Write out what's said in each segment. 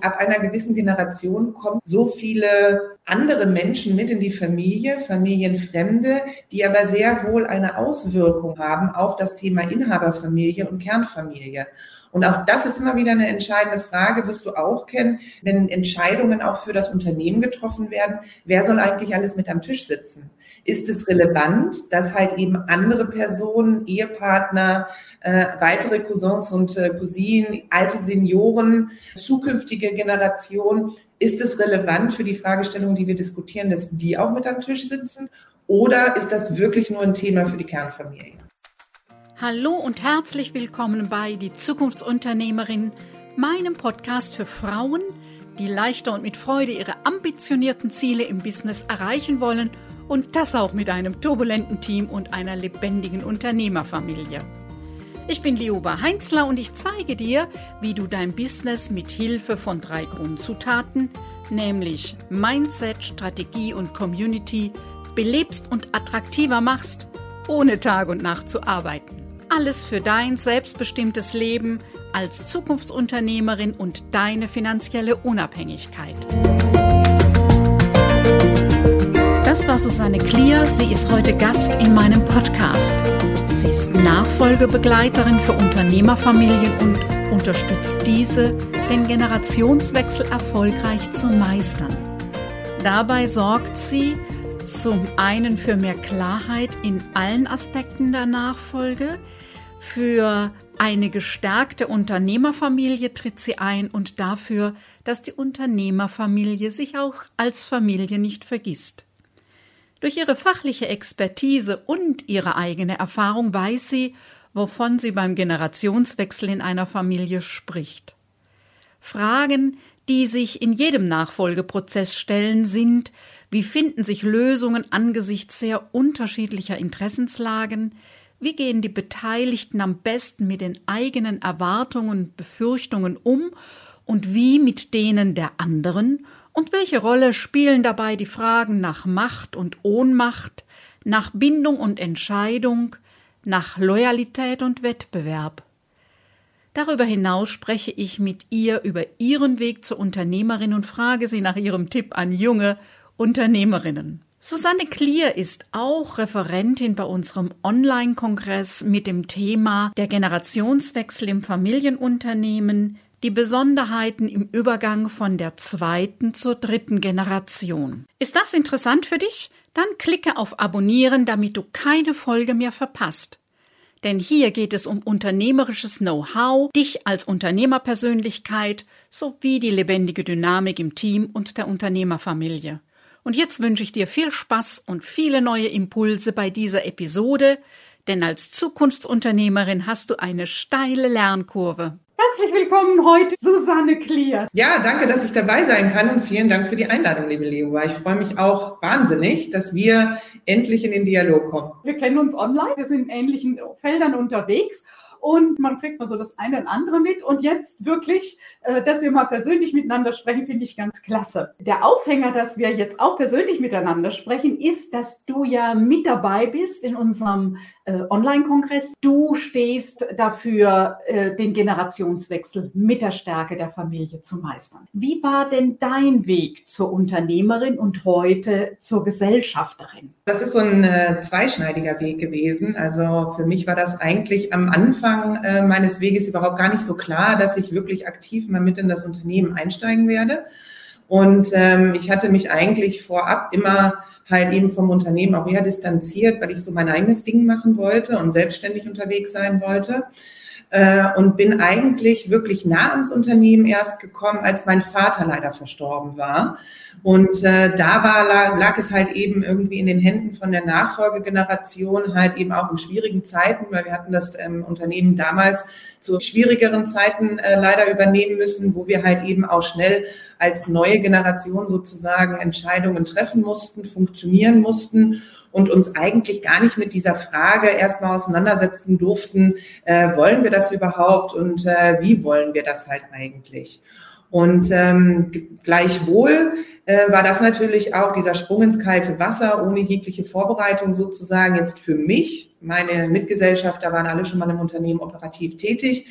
Ab einer gewissen Generation kommen so viele andere Menschen mit in die Familie, Familienfremde, die aber sehr wohl eine Auswirkung haben auf das Thema Inhaberfamilie und Kernfamilie. Und auch das ist immer wieder eine entscheidende Frage, wirst du auch kennen, wenn Entscheidungen auch für das Unternehmen getroffen werden. Wer soll eigentlich alles mit am Tisch sitzen? Ist es relevant, dass halt eben andere Personen, Ehepartner, äh, weitere Cousins und äh, Cousinen, alte Senioren, zukünftige Generationen, ist es relevant für die Fragestellung, die wir diskutieren, dass die auch mit am Tisch sitzen? Oder ist das wirklich nur ein Thema für die Kernfamilie? Hallo und herzlich willkommen bei Die Zukunftsunternehmerin, meinem Podcast für Frauen, die leichter und mit Freude ihre ambitionierten Ziele im Business erreichen wollen und das auch mit einem turbulenten Team und einer lebendigen Unternehmerfamilie. Ich bin Lioba Heinzler und ich zeige dir, wie du dein Business mit Hilfe von drei Grundzutaten, nämlich Mindset, Strategie und Community, belebst und attraktiver machst, ohne Tag und Nacht zu arbeiten. Alles für dein selbstbestimmtes Leben als Zukunftsunternehmerin und deine finanzielle Unabhängigkeit. Das war Susanne Klier. Sie ist heute Gast in meinem Podcast. Sie ist Nachfolgebegleiterin für Unternehmerfamilien und unterstützt diese, den Generationswechsel erfolgreich zu meistern. Dabei sorgt sie zum einen für mehr Klarheit in allen Aspekten der Nachfolge, für eine gestärkte Unternehmerfamilie tritt sie ein und dafür, dass die Unternehmerfamilie sich auch als Familie nicht vergisst. Durch ihre fachliche Expertise und ihre eigene Erfahrung weiß sie, wovon sie beim Generationswechsel in einer Familie spricht. Fragen, die sich in jedem Nachfolgeprozess stellen, sind, wie finden sich Lösungen angesichts sehr unterschiedlicher Interessenslagen, wie gehen die Beteiligten am besten mit den eigenen Erwartungen und Befürchtungen um und wie mit denen der anderen? Und welche Rolle spielen dabei die Fragen nach Macht und Ohnmacht, nach Bindung und Entscheidung, nach Loyalität und Wettbewerb? Darüber hinaus spreche ich mit ihr über ihren Weg zur Unternehmerin und frage sie nach ihrem Tipp an junge Unternehmerinnen. Susanne Klier ist auch Referentin bei unserem Online-Kongress mit dem Thema der Generationswechsel im Familienunternehmen, die Besonderheiten im Übergang von der zweiten zur dritten Generation. Ist das interessant für dich? Dann klicke auf Abonnieren, damit du keine Folge mehr verpasst. Denn hier geht es um unternehmerisches Know-how, dich als Unternehmerpersönlichkeit sowie die lebendige Dynamik im Team und der Unternehmerfamilie. Und jetzt wünsche ich dir viel Spaß und viele neue Impulse bei dieser Episode, denn als Zukunftsunternehmerin hast du eine steile Lernkurve. Herzlich willkommen heute, Susanne Klier. Ja, danke, dass ich dabei sein kann und vielen Dank für die Einladung, liebe Leo. Ich freue mich auch wahnsinnig, dass wir endlich in den Dialog kommen. Wir kennen uns online, wir sind in ähnlichen Feldern unterwegs und man kriegt mal so das eine und andere mit. Und jetzt wirklich, äh, dass wir mal persönlich miteinander sprechen, finde ich ganz klasse. Der Aufhänger, dass wir jetzt auch persönlich miteinander sprechen, ist, dass du ja mit dabei bist in unserem äh, Online-Kongress. Du stehst dafür, äh, den Generationswechsel mit der Stärke der Familie zu meistern. Wie war denn dein Weg zur Unternehmerin und heute zur Gesellschafterin? Das ist so ein zweischneidiger Weg gewesen. Also für mich war das eigentlich am Anfang äh, meines Weges überhaupt gar nicht so klar, dass ich wirklich aktiv mal mit in das Unternehmen einsteigen werde. Und ähm, ich hatte mich eigentlich vorab immer halt eben vom Unternehmen auch eher distanziert, weil ich so mein eigenes Ding machen wollte und selbstständig unterwegs sein wollte äh, und bin eigentlich wirklich nah ans Unternehmen erst gekommen, als mein Vater leider verstorben war. Und äh, da war, lag, lag es halt eben irgendwie in den Händen von der Nachfolgegeneration, halt eben auch in schwierigen Zeiten, weil wir hatten das ähm, Unternehmen damals zu schwierigeren Zeiten äh, leider übernehmen müssen, wo wir halt eben auch schnell als neue Generation sozusagen Entscheidungen treffen mussten, funktionieren mussten und uns eigentlich gar nicht mit dieser Frage erstmal auseinandersetzen durften, äh, wollen wir das überhaupt und äh, wie wollen wir das halt eigentlich? Und ähm, gleichwohl äh, war das natürlich auch dieser Sprung ins kalte Wasser ohne jegliche Vorbereitung sozusagen jetzt für mich. Meine Mitgesellschafter waren alle schon mal im Unternehmen operativ tätig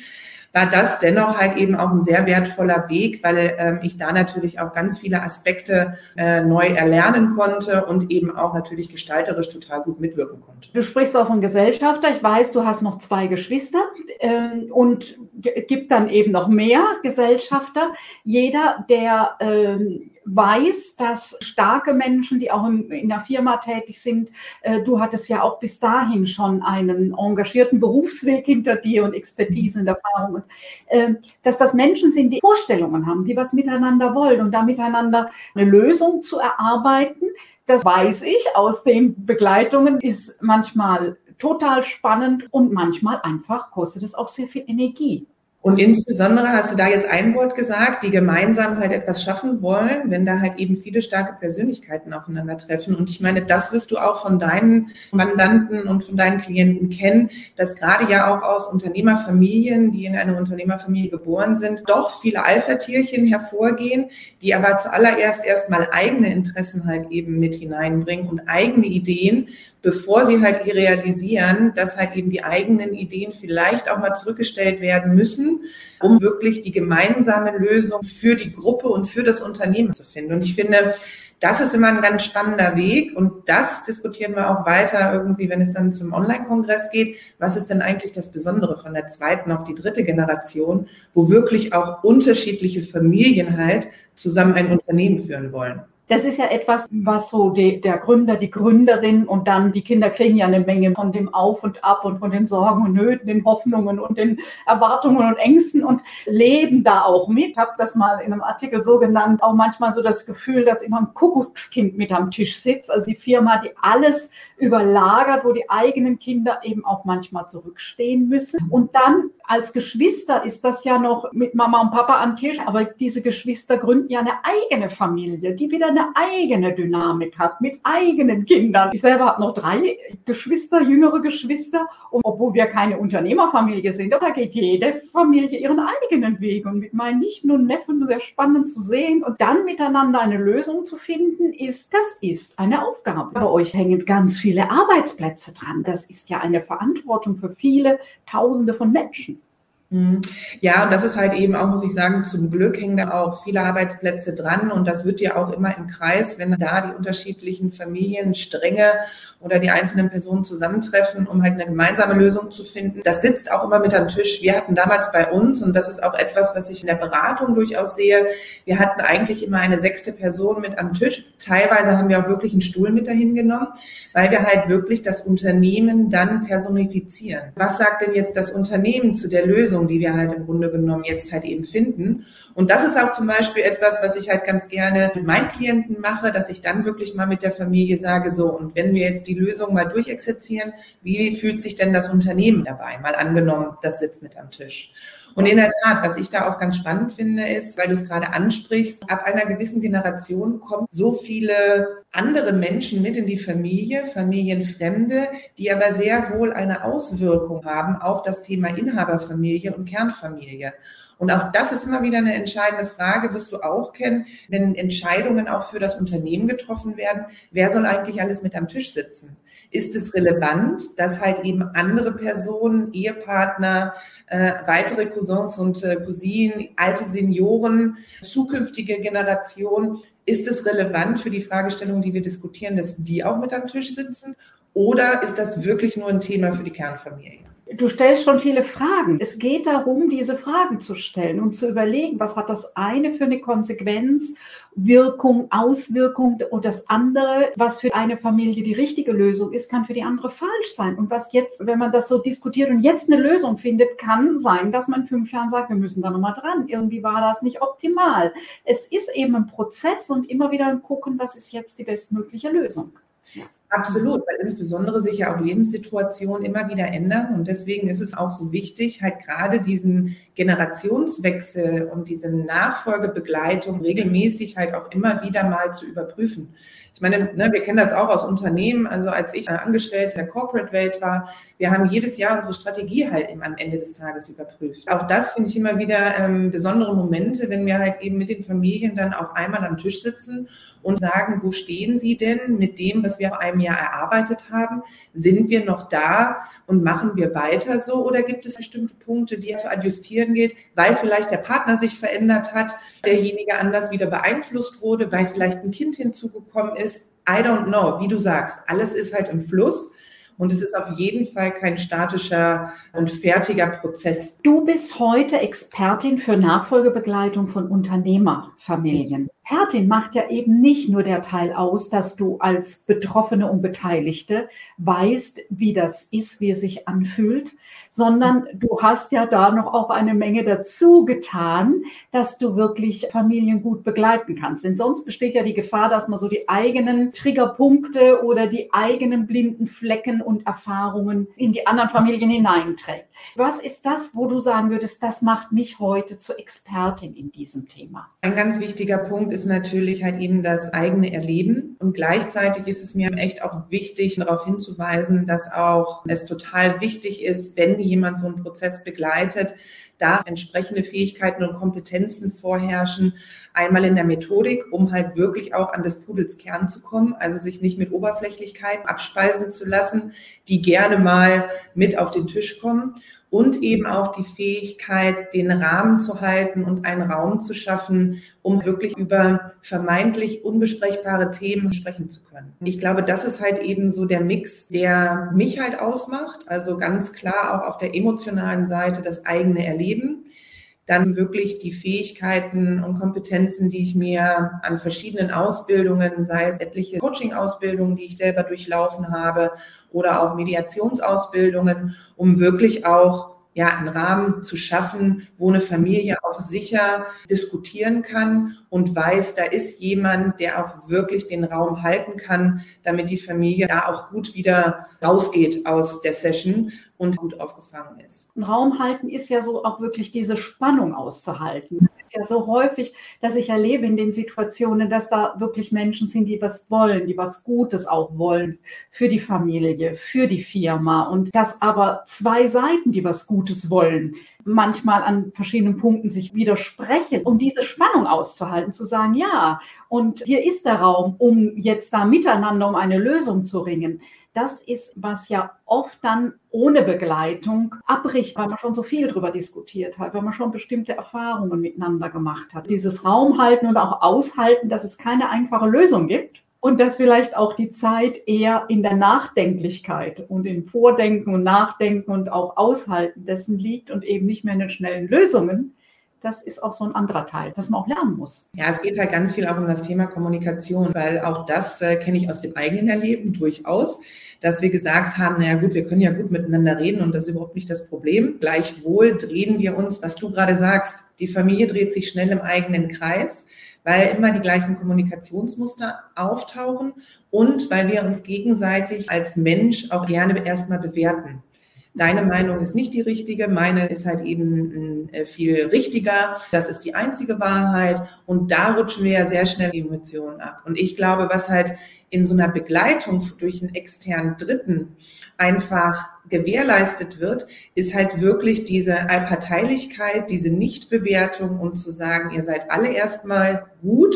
war das dennoch halt eben auch ein sehr wertvoller Weg, weil ähm, ich da natürlich auch ganz viele Aspekte äh, neu erlernen konnte und eben auch natürlich gestalterisch total gut mitwirken konnte. Du sprichst auch von Gesellschafter. Ich weiß, du hast noch zwei Geschwister ähm, und gibt dann eben noch mehr Gesellschafter. Jeder, der ähm, weiß, dass starke Menschen, die auch in, in der Firma tätig sind, äh, du hattest ja auch bis dahin schon einen engagierten Berufsweg hinter dir und Expertise und Erfahrung, und, äh, dass das Menschen sind, die Vorstellungen haben, die was miteinander wollen und da miteinander eine Lösung zu erarbeiten. Das weiß ich aus den Begleitungen, ist manchmal total spannend und manchmal einfach kostet es auch sehr viel Energie. Und insbesondere hast du da jetzt ein Wort gesagt, die gemeinsam halt etwas schaffen wollen, wenn da halt eben viele starke Persönlichkeiten aufeinandertreffen. Und ich meine, das wirst du auch von deinen Mandanten und von deinen Klienten kennen, dass gerade ja auch aus Unternehmerfamilien, die in einer Unternehmerfamilie geboren sind, doch viele Alpha-Tierchen hervorgehen, die aber zuallererst erstmal eigene Interessen halt eben mit hineinbringen und eigene Ideen, bevor sie halt realisieren, dass halt eben die eigenen Ideen vielleicht auch mal zurückgestellt werden müssen, um wirklich die gemeinsame Lösung für die Gruppe und für das Unternehmen zu finden. Und ich finde, das ist immer ein ganz spannender Weg und das diskutieren wir auch weiter irgendwie, wenn es dann zum Online-Kongress geht. Was ist denn eigentlich das Besondere von der zweiten auf die dritte Generation, wo wirklich auch unterschiedliche Familien halt zusammen ein Unternehmen führen wollen? Das ist ja etwas, was so die, der Gründer, die Gründerin und dann die Kinder kriegen ja eine Menge von dem Auf und Ab und von den Sorgen und Nöten, den Hoffnungen und den Erwartungen und Ängsten und leben da auch mit. Habe das mal in einem Artikel so genannt, auch manchmal so das Gefühl, dass immer ein Kuckuckskind mit am Tisch sitzt. Also die Firma, die alles überlagert, wo die eigenen Kinder eben auch manchmal zurückstehen müssen. Und dann als Geschwister ist das ja noch mit Mama und Papa am Tisch, aber diese Geschwister gründen ja eine eigene Familie, die wieder eine eigene Dynamik hat, mit eigenen Kindern. Ich selber habe noch drei Geschwister, jüngere Geschwister, und obwohl wir keine Unternehmerfamilie sind, da geht jede Familie ihren eigenen Weg. Und mit meinen Nichten und Neffen sehr spannend zu sehen und dann miteinander eine Lösung zu finden, ist, das ist eine Aufgabe. Bei euch hängen ganz viele Arbeitsplätze dran. Das ist ja eine Verantwortung für viele Tausende von Menschen. Mhm. Ja, und das ist halt eben auch, muss ich sagen, zum Glück hängen da auch viele Arbeitsplätze dran und das wird ja auch immer im Kreis, wenn da die unterschiedlichen Familienstränge oder die einzelnen Personen zusammentreffen, um halt eine gemeinsame Lösung zu finden. Das sitzt auch immer mit am Tisch. Wir hatten damals bei uns, und das ist auch etwas, was ich in der Beratung durchaus sehe, wir hatten eigentlich immer eine sechste Person mit am Tisch. Teilweise haben wir auch wirklich einen Stuhl mit dahin genommen, weil wir halt wirklich das Unternehmen dann personifizieren. Was sagt denn jetzt das Unternehmen zu der Lösung, die wir halt im Grunde genommen jetzt halt eben finden? Und das ist auch zum Beispiel etwas, was ich halt ganz gerne mit meinen Klienten mache, dass ich dann wirklich mal mit der Familie sage, so, und wenn wir jetzt die Lösung mal durchexerzieren, wie fühlt sich denn das Unternehmen dabei? Mal angenommen, das sitzt mit am Tisch. Und in der Tat, was ich da auch ganz spannend finde, ist, weil du es gerade ansprichst, ab einer gewissen Generation kommen so viele andere Menschen mit in die Familie, Familienfremde, die aber sehr wohl eine Auswirkung haben auf das Thema Inhaberfamilie und Kernfamilie. Und auch das ist immer wieder eine entscheidende Frage, wirst du auch kennen, wenn Entscheidungen auch für das Unternehmen getroffen werden, wer soll eigentlich alles mit am Tisch sitzen? Ist es relevant, dass halt eben andere Personen, Ehepartner, äh, weitere Cousins und äh, Cousinen, alte Senioren, zukünftige Generationen, ist es relevant für die Fragestellung, die wir diskutieren, dass die auch mit am Tisch sitzen? Oder ist das wirklich nur ein Thema für die Kernfamilie? Du stellst schon viele Fragen. Es geht darum, diese Fragen zu stellen und zu überlegen, was hat das eine für eine Konsequenz, Wirkung, Auswirkung und das andere, was für eine Familie die richtige Lösung ist, kann für die andere falsch sein. Und was jetzt, wenn man das so diskutiert und jetzt eine Lösung findet, kann sein, dass man fünf Jahren sagt, wir müssen da nochmal dran. Irgendwie war das nicht optimal. Es ist eben ein Prozess und immer wieder gucken, was ist jetzt die bestmögliche Lösung. Absolut, weil insbesondere sich ja auch Lebenssituationen immer wieder ändern. Und deswegen ist es auch so wichtig, halt gerade diesen Generationswechsel und diese Nachfolgebegleitung regelmäßig halt auch immer wieder mal zu überprüfen. Ich meine, ne, wir kennen das auch aus Unternehmen. Also als ich Angestellte der Corporate-Welt war, wir haben jedes Jahr unsere Strategie halt am Ende des Tages überprüft. Auch das finde ich immer wieder ähm, besondere Momente, wenn wir halt eben mit den Familien dann auch einmal am Tisch sitzen und sagen, wo stehen sie denn mit dem, was wir einmal einem Jahr erarbeitet haben? Sind wir noch da und machen wir weiter so? Oder gibt es bestimmte Punkte, die zu adjustieren geht, weil vielleicht der Partner sich verändert hat, derjenige anders wieder beeinflusst wurde, weil vielleicht ein Kind hinzugekommen ist? I don't know. Wie du sagst, alles ist halt im Fluss. Und es ist auf jeden Fall kein statischer und fertiger Prozess. Du bist heute Expertin für Nachfolgebegleitung von Unternehmerfamilien. Expertin macht ja eben nicht nur der Teil aus, dass du als Betroffene und Beteiligte weißt, wie das ist, wie es sich anfühlt, sondern du hast ja da noch auch eine Menge dazu getan, dass du wirklich Familien gut begleiten kannst. Denn sonst besteht ja die Gefahr, dass man so die eigenen Triggerpunkte oder die eigenen blinden Flecken und Erfahrungen in die anderen Familien hineinträgt. Was ist das, wo du sagen würdest, das macht mich heute zur Expertin in diesem Thema? Ein ganz wichtiger Punkt ist natürlich halt eben das eigene Erleben. Und gleichzeitig ist es mir echt auch wichtig, darauf hinzuweisen, dass auch es total wichtig ist, wenn jemand so einen Prozess begleitet, da entsprechende Fähigkeiten und Kompetenzen vorherrschen. Einmal in der Methodik, um halt wirklich auch an des Pudels Kern zu kommen, also sich nicht mit Oberflächlichkeit abspeisen zu lassen, die gerne mal mit auf den Tisch kommen und eben auch die Fähigkeit, den Rahmen zu halten und einen Raum zu schaffen, um wirklich über vermeintlich unbesprechbare Themen sprechen zu können. Ich glaube, das ist halt eben so der Mix, der mich halt ausmacht. Also ganz klar auch auf der emotionalen Seite das eigene Erleben dann wirklich die Fähigkeiten und Kompetenzen, die ich mir an verschiedenen Ausbildungen, sei es etliche Coaching-Ausbildungen, die ich selber durchlaufen habe oder auch Mediationsausbildungen, um wirklich auch ja, einen Rahmen zu schaffen, wo eine Familie auch sicher diskutieren kann und weiß, da ist jemand, der auch wirklich den Raum halten kann, damit die Familie da auch gut wieder rausgeht aus der Session und gut aufgefangen ist. Raum halten ist ja so auch wirklich diese Spannung auszuhalten. Das ist ja so häufig, dass ich erlebe in den Situationen, dass da wirklich Menschen sind, die was wollen, die was Gutes auch wollen für die Familie, für die Firma und dass aber zwei Seiten, die was Gutes wollen, manchmal an verschiedenen Punkten sich widersprechen, um diese Spannung auszuhalten, zu sagen, ja, und hier ist der Raum, um jetzt da miteinander um eine Lösung zu ringen das ist, was ja oft dann ohne Begleitung abbricht, weil man schon so viel darüber diskutiert hat, weil man schon bestimmte Erfahrungen miteinander gemacht hat. Dieses Raum halten und auch aushalten, dass es keine einfache Lösung gibt und dass vielleicht auch die Zeit eher in der Nachdenklichkeit und im Vordenken und Nachdenken und auch Aushalten dessen liegt und eben nicht mehr in den schnellen Lösungen, das ist auch so ein anderer Teil, dass man auch lernen muss. Ja, es geht halt ganz viel auch um das Thema Kommunikation, weil auch das äh, kenne ich aus dem eigenen Erleben durchaus, dass wir gesagt haben, naja gut, wir können ja gut miteinander reden und das ist überhaupt nicht das Problem. Gleichwohl drehen wir uns, was du gerade sagst, die Familie dreht sich schnell im eigenen Kreis, weil immer die gleichen Kommunikationsmuster auftauchen und weil wir uns gegenseitig als Mensch auch gerne erstmal bewerten. Deine Meinung ist nicht die richtige, meine ist halt eben äh, viel richtiger. Das ist die einzige Wahrheit. Und da rutschen wir ja sehr schnell die Emotionen ab. Und ich glaube, was halt in so einer Begleitung durch einen externen Dritten einfach gewährleistet wird, ist halt wirklich diese Allparteilichkeit, diese Nichtbewertung und zu sagen, ihr seid alle erstmal gut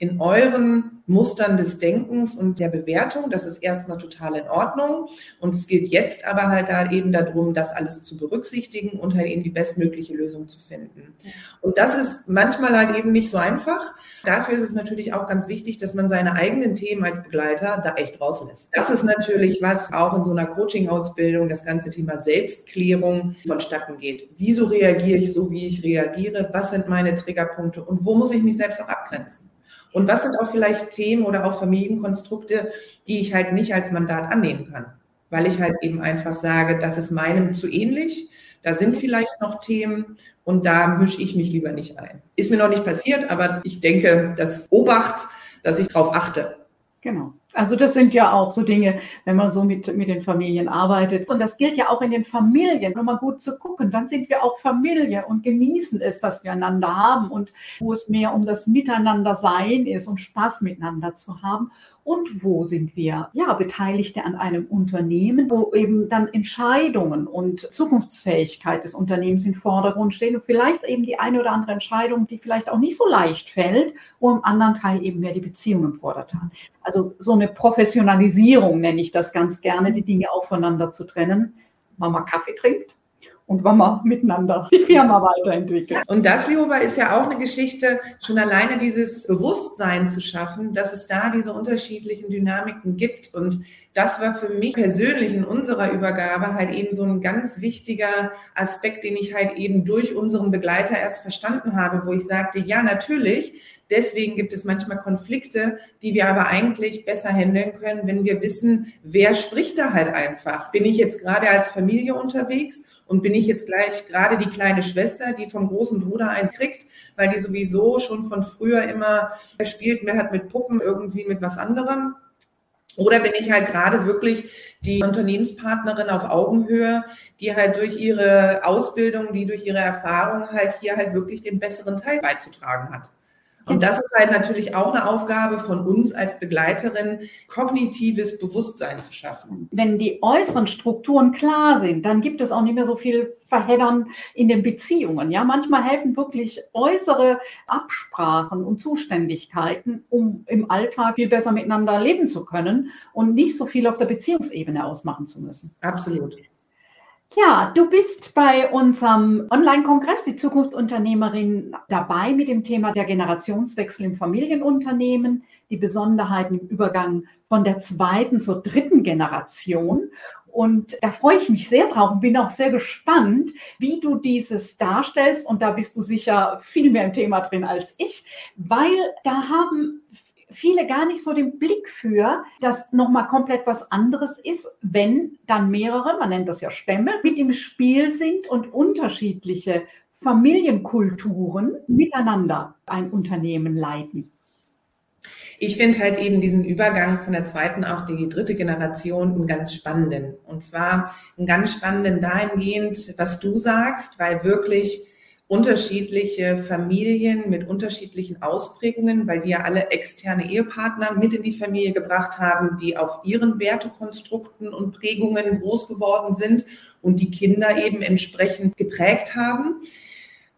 in euren Mustern des Denkens und der Bewertung. Das ist erstmal total in Ordnung. Und es gilt jetzt aber halt da eben darum, das alles zu berücksichtigen und halt eben die bestmögliche Lösung zu finden. Und das ist manchmal halt eben nicht so einfach. Dafür ist es natürlich auch ganz wichtig, dass man seine eigenen Themen als Begleiter da echt rauslässt. Das ist natürlich was auch in so einer Coaching-Ausbildung, das ganze Thema Selbstklärung vonstatten geht. Wieso reagiere ich so, wie ich reagiere? Was sind meine Triggerpunkte? Und wo muss ich mich selbst auch abgrenzen? Und was sind auch vielleicht Themen oder auch Familienkonstrukte, die ich halt nicht als Mandat annehmen kann? Weil ich halt eben einfach sage, das ist meinem zu ähnlich. Da sind vielleicht noch Themen und da mische ich mich lieber nicht ein. Ist mir noch nicht passiert, aber ich denke, das Obacht, dass ich darauf achte. Genau. Also das sind ja auch so Dinge, wenn man so mit, mit den Familien arbeitet. Und das gilt ja auch in den Familien, nochmal gut zu gucken, wann sind wir auch Familie und genießen es, dass wir einander haben und wo es mehr um das Miteinander sein ist und Spaß miteinander zu haben und wo sind wir ja Beteiligte an einem Unternehmen, wo eben dann Entscheidungen und Zukunftsfähigkeit des Unternehmens im Vordergrund stehen und vielleicht eben die eine oder andere Entscheidung, die vielleicht auch nicht so leicht fällt, wo im anderen Teil eben mehr die Beziehung im Vordergrund. Also so eine Professionalisierung nenne ich das ganz gerne, die Dinge auch voneinander zu trennen. Mama Kaffee trinkt und wenn wir miteinander die Firma weiterentwickeln. Und das, Lioba, ist ja auch eine Geschichte, schon alleine dieses Bewusstsein zu schaffen, dass es da diese unterschiedlichen Dynamiken gibt. Und das war für mich persönlich in unserer Übergabe halt eben so ein ganz wichtiger Aspekt, den ich halt eben durch unseren Begleiter erst verstanden habe, wo ich sagte, ja, natürlich, Deswegen gibt es manchmal Konflikte, die wir aber eigentlich besser handeln können, wenn wir wissen, wer spricht da halt einfach. Bin ich jetzt gerade als Familie unterwegs und bin ich jetzt gleich gerade die kleine Schwester, die vom großen Bruder eins kriegt, weil die sowieso schon von früher immer spielt, wer hat mit Puppen irgendwie mit was anderem. Oder bin ich halt gerade wirklich die Unternehmenspartnerin auf Augenhöhe, die halt durch ihre Ausbildung, die durch ihre Erfahrung halt hier halt wirklich den besseren Teil beizutragen hat. Und das ist halt natürlich auch eine Aufgabe von uns als Begleiterin, kognitives Bewusstsein zu schaffen. Wenn die äußeren Strukturen klar sind, dann gibt es auch nicht mehr so viel Verheddern in den Beziehungen. Ja, manchmal helfen wirklich äußere Absprachen und Zuständigkeiten, um im Alltag viel besser miteinander leben zu können und nicht so viel auf der Beziehungsebene ausmachen zu müssen. Absolut. Ja, du bist bei unserem Online-Kongress, die Zukunftsunternehmerin, dabei mit dem Thema der Generationswechsel im Familienunternehmen, die Besonderheiten im Übergang von der zweiten zur dritten Generation. Und da freue ich mich sehr drauf und bin auch sehr gespannt, wie du dieses darstellst. Und da bist du sicher viel mehr im Thema drin als ich, weil da haben viele gar nicht so den Blick für, dass nochmal komplett was anderes ist, wenn dann mehrere, man nennt das ja Stämme, mit im Spiel sind und unterschiedliche Familienkulturen miteinander ein Unternehmen leiten. Ich finde halt eben diesen Übergang von der zweiten auf die dritte Generation einen ganz spannenden. Und zwar einen ganz spannenden dahingehend, was du sagst, weil wirklich unterschiedliche Familien mit unterschiedlichen Ausprägungen, weil die ja alle externe Ehepartner mit in die Familie gebracht haben, die auf ihren Wertekonstrukten und Prägungen groß geworden sind und die Kinder eben entsprechend geprägt haben.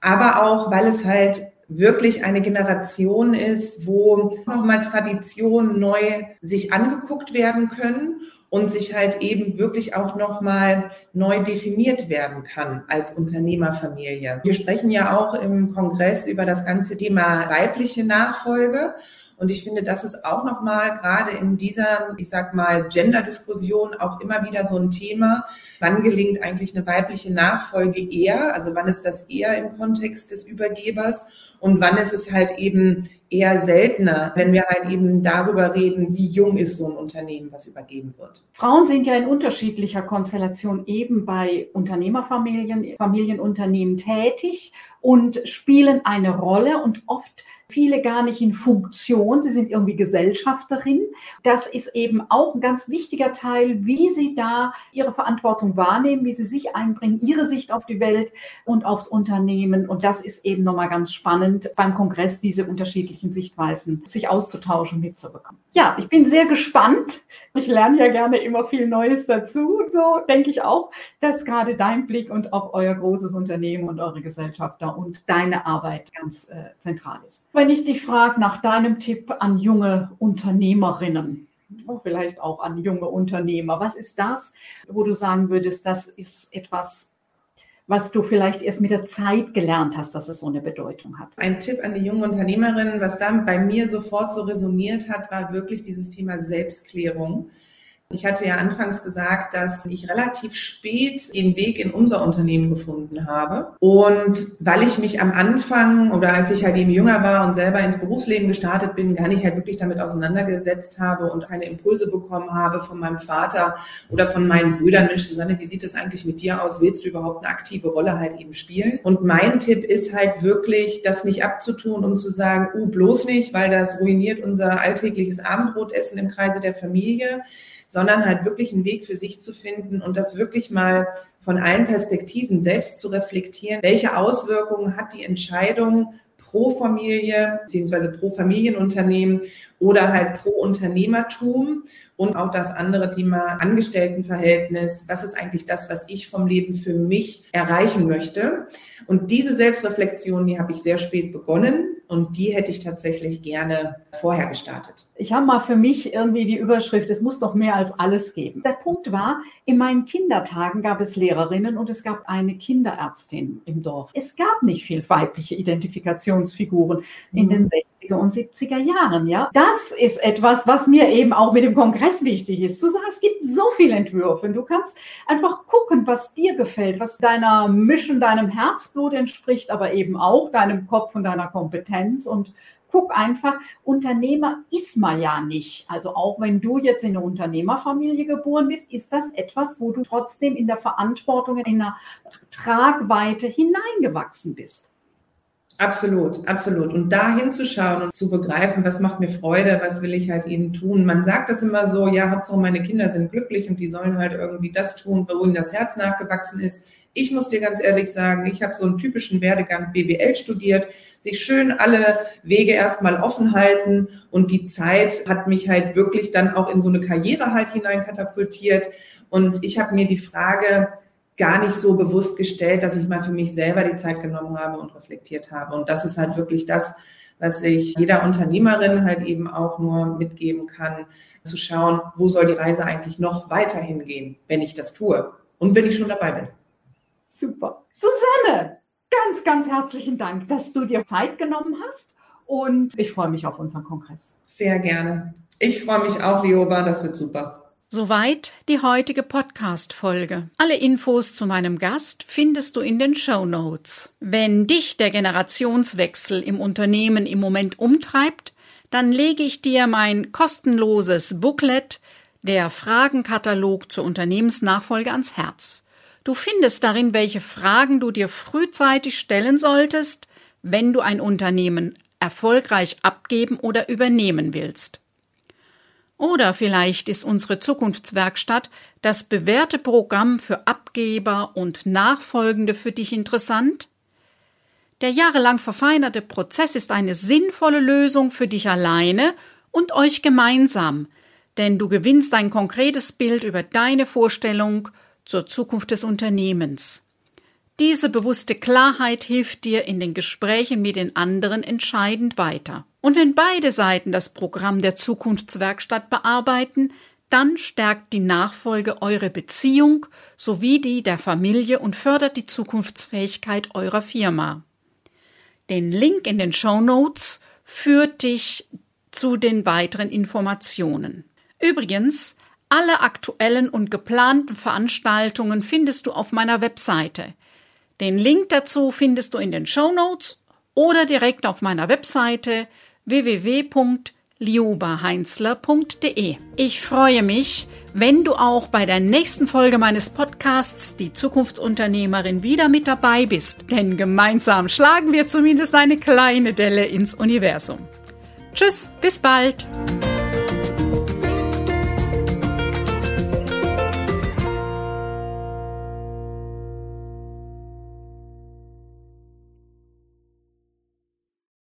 Aber auch, weil es halt wirklich eine Generation ist, wo nochmal Traditionen neu sich angeguckt werden können und sich halt eben wirklich auch nochmal neu definiert werden kann als Unternehmerfamilie. Wir sprechen ja auch im Kongress über das ganze Thema weibliche Nachfolge. Und ich finde, das ist auch nochmal gerade in dieser, ich sag mal, Gender-Diskussion auch immer wieder so ein Thema. Wann gelingt eigentlich eine weibliche Nachfolge eher? Also wann ist das eher im Kontext des Übergebers? Und wann ist es halt eben eher seltener, wenn wir halt eben darüber reden, wie jung ist so ein Unternehmen, was übergeben wird. Frauen sind ja in unterschiedlicher Konstellation eben bei Unternehmerfamilien, Familienunternehmen tätig und spielen eine Rolle und oft viele gar nicht in Funktion, sie sind irgendwie Gesellschafterin. Das ist eben auch ein ganz wichtiger Teil, wie sie da ihre Verantwortung wahrnehmen, wie sie sich einbringen, ihre Sicht auf die Welt und aufs Unternehmen. Und das ist eben nochmal ganz spannend, beim Kongress diese unterschiedlichen Sichtweisen sich auszutauschen, mitzubekommen. Ja, ich bin sehr gespannt. Ich lerne ja gerne immer viel Neues dazu. So denke ich auch, dass gerade dein Blick und auch euer großes Unternehmen und eure Gesellschafter und deine Arbeit ganz äh, zentral ist wenn ich dich frage nach deinem Tipp an junge Unternehmerinnen, oh, vielleicht auch an junge Unternehmer, was ist das, wo du sagen würdest, das ist etwas, was du vielleicht erst mit der Zeit gelernt hast, dass es so eine Bedeutung hat? Ein Tipp an die jungen Unternehmerinnen, was dann bei mir sofort so resoniert hat, war wirklich dieses Thema Selbstklärung. Ich hatte ja anfangs gesagt, dass ich relativ spät den Weg in unser Unternehmen gefunden habe. Und weil ich mich am Anfang oder als ich halt eben jünger war und selber ins Berufsleben gestartet bin, gar nicht halt wirklich damit auseinandergesetzt habe und keine Impulse bekommen habe von meinem Vater oder von meinen Brüdern, Mensch, Susanne, wie sieht es eigentlich mit dir aus? Willst du überhaupt eine aktive Rolle halt eben spielen? Und mein Tipp ist halt wirklich, das nicht abzutun und zu sagen, uh, bloß nicht, weil das ruiniert unser alltägliches Abendbrotessen im Kreise der Familie sondern halt wirklich einen Weg für sich zu finden und das wirklich mal von allen Perspektiven selbst zu reflektieren. Welche Auswirkungen hat die Entscheidung pro Familie beziehungsweise pro Familienunternehmen oder halt pro Unternehmertum und auch das andere Thema Angestelltenverhältnis. Was ist eigentlich das, was ich vom Leben für mich erreichen möchte? Und diese Selbstreflexion, die habe ich sehr spät begonnen Und die hätte ich tatsächlich gerne vorher gestartet. Ich habe mal für mich irgendwie die Überschrift, es muss doch mehr als alles geben. Der Punkt war, in meinen Kindertagen gab es Lehrerinnen und es gab eine Kinderärztin im Dorf. Es gab nicht viel weibliche Identifikationsfiguren in mhm. den 60er und 70er Jahren, ja. Das ist etwas, was mir eben auch mit dem Kongress wichtig ist. Du sagst, es gibt so viele Entwürfe. Du kannst einfach gucken, was dir gefällt, was deiner Mission, deinem Herzblut entspricht, aber eben auch deinem Kopf und deiner Kompetenz und guck einfach, Unternehmer ist man ja nicht. Also auch wenn du jetzt in eine Unternehmerfamilie geboren bist, ist das etwas, wo du trotzdem in der Verantwortung, in der Tragweite hineingewachsen bist. Absolut, absolut. Und da hinzuschauen und zu begreifen, was macht mir Freude, was will ich halt ihnen tun. Man sagt das immer so, ja, Hauptsache meine Kinder sind glücklich und die sollen halt irgendwie das tun, wo ihnen das Herz nachgewachsen ist. Ich muss dir ganz ehrlich sagen, ich habe so einen typischen Werdegang BWL studiert, sich schön alle Wege erstmal offen halten und die Zeit hat mich halt wirklich dann auch in so eine Karriere halt hineinkatapultiert. Und ich habe mir die Frage gar nicht so bewusst gestellt, dass ich mal für mich selber die Zeit genommen habe und reflektiert habe. Und das ist halt wirklich das, was ich jeder Unternehmerin halt eben auch nur mitgeben kann, zu schauen, wo soll die Reise eigentlich noch weiterhin gehen, wenn ich das tue und wenn ich schon dabei bin. Super. Susanne, ganz, ganz herzlichen Dank, dass du dir Zeit genommen hast und ich freue mich auf unseren Kongress. Sehr gerne. Ich freue mich auch, Lioba, das wird super. Soweit die heutige Podcast-Folge. Alle Infos zu meinem Gast findest du in den Show Notes. Wenn dich der Generationswechsel im Unternehmen im Moment umtreibt, dann lege ich dir mein kostenloses Booklet, der Fragenkatalog zur Unternehmensnachfolge ans Herz. Du findest darin, welche Fragen du dir frühzeitig stellen solltest, wenn du ein Unternehmen erfolgreich abgeben oder übernehmen willst. Oder vielleicht ist unsere Zukunftswerkstatt das bewährte Programm für Abgeber und Nachfolgende für dich interessant? Der jahrelang verfeinerte Prozess ist eine sinnvolle Lösung für dich alleine und euch gemeinsam, denn du gewinnst ein konkretes Bild über deine Vorstellung zur Zukunft des Unternehmens. Diese bewusste Klarheit hilft dir in den Gesprächen mit den anderen entscheidend weiter. Und wenn beide Seiten das Programm der Zukunftswerkstatt bearbeiten, dann stärkt die Nachfolge eure Beziehung sowie die der Familie und fördert die Zukunftsfähigkeit eurer Firma. Den Link in den Show Notes führt dich zu den weiteren Informationen. Übrigens, alle aktuellen und geplanten Veranstaltungen findest du auf meiner Webseite. Den Link dazu findest du in den Show Notes oder direkt auf meiner Webseite www.liobaheinzler.de. Ich freue mich, wenn du auch bei der nächsten Folge meines Podcasts Die Zukunftsunternehmerin wieder mit dabei bist, denn gemeinsam schlagen wir zumindest eine kleine Delle ins Universum. Tschüss, bis bald!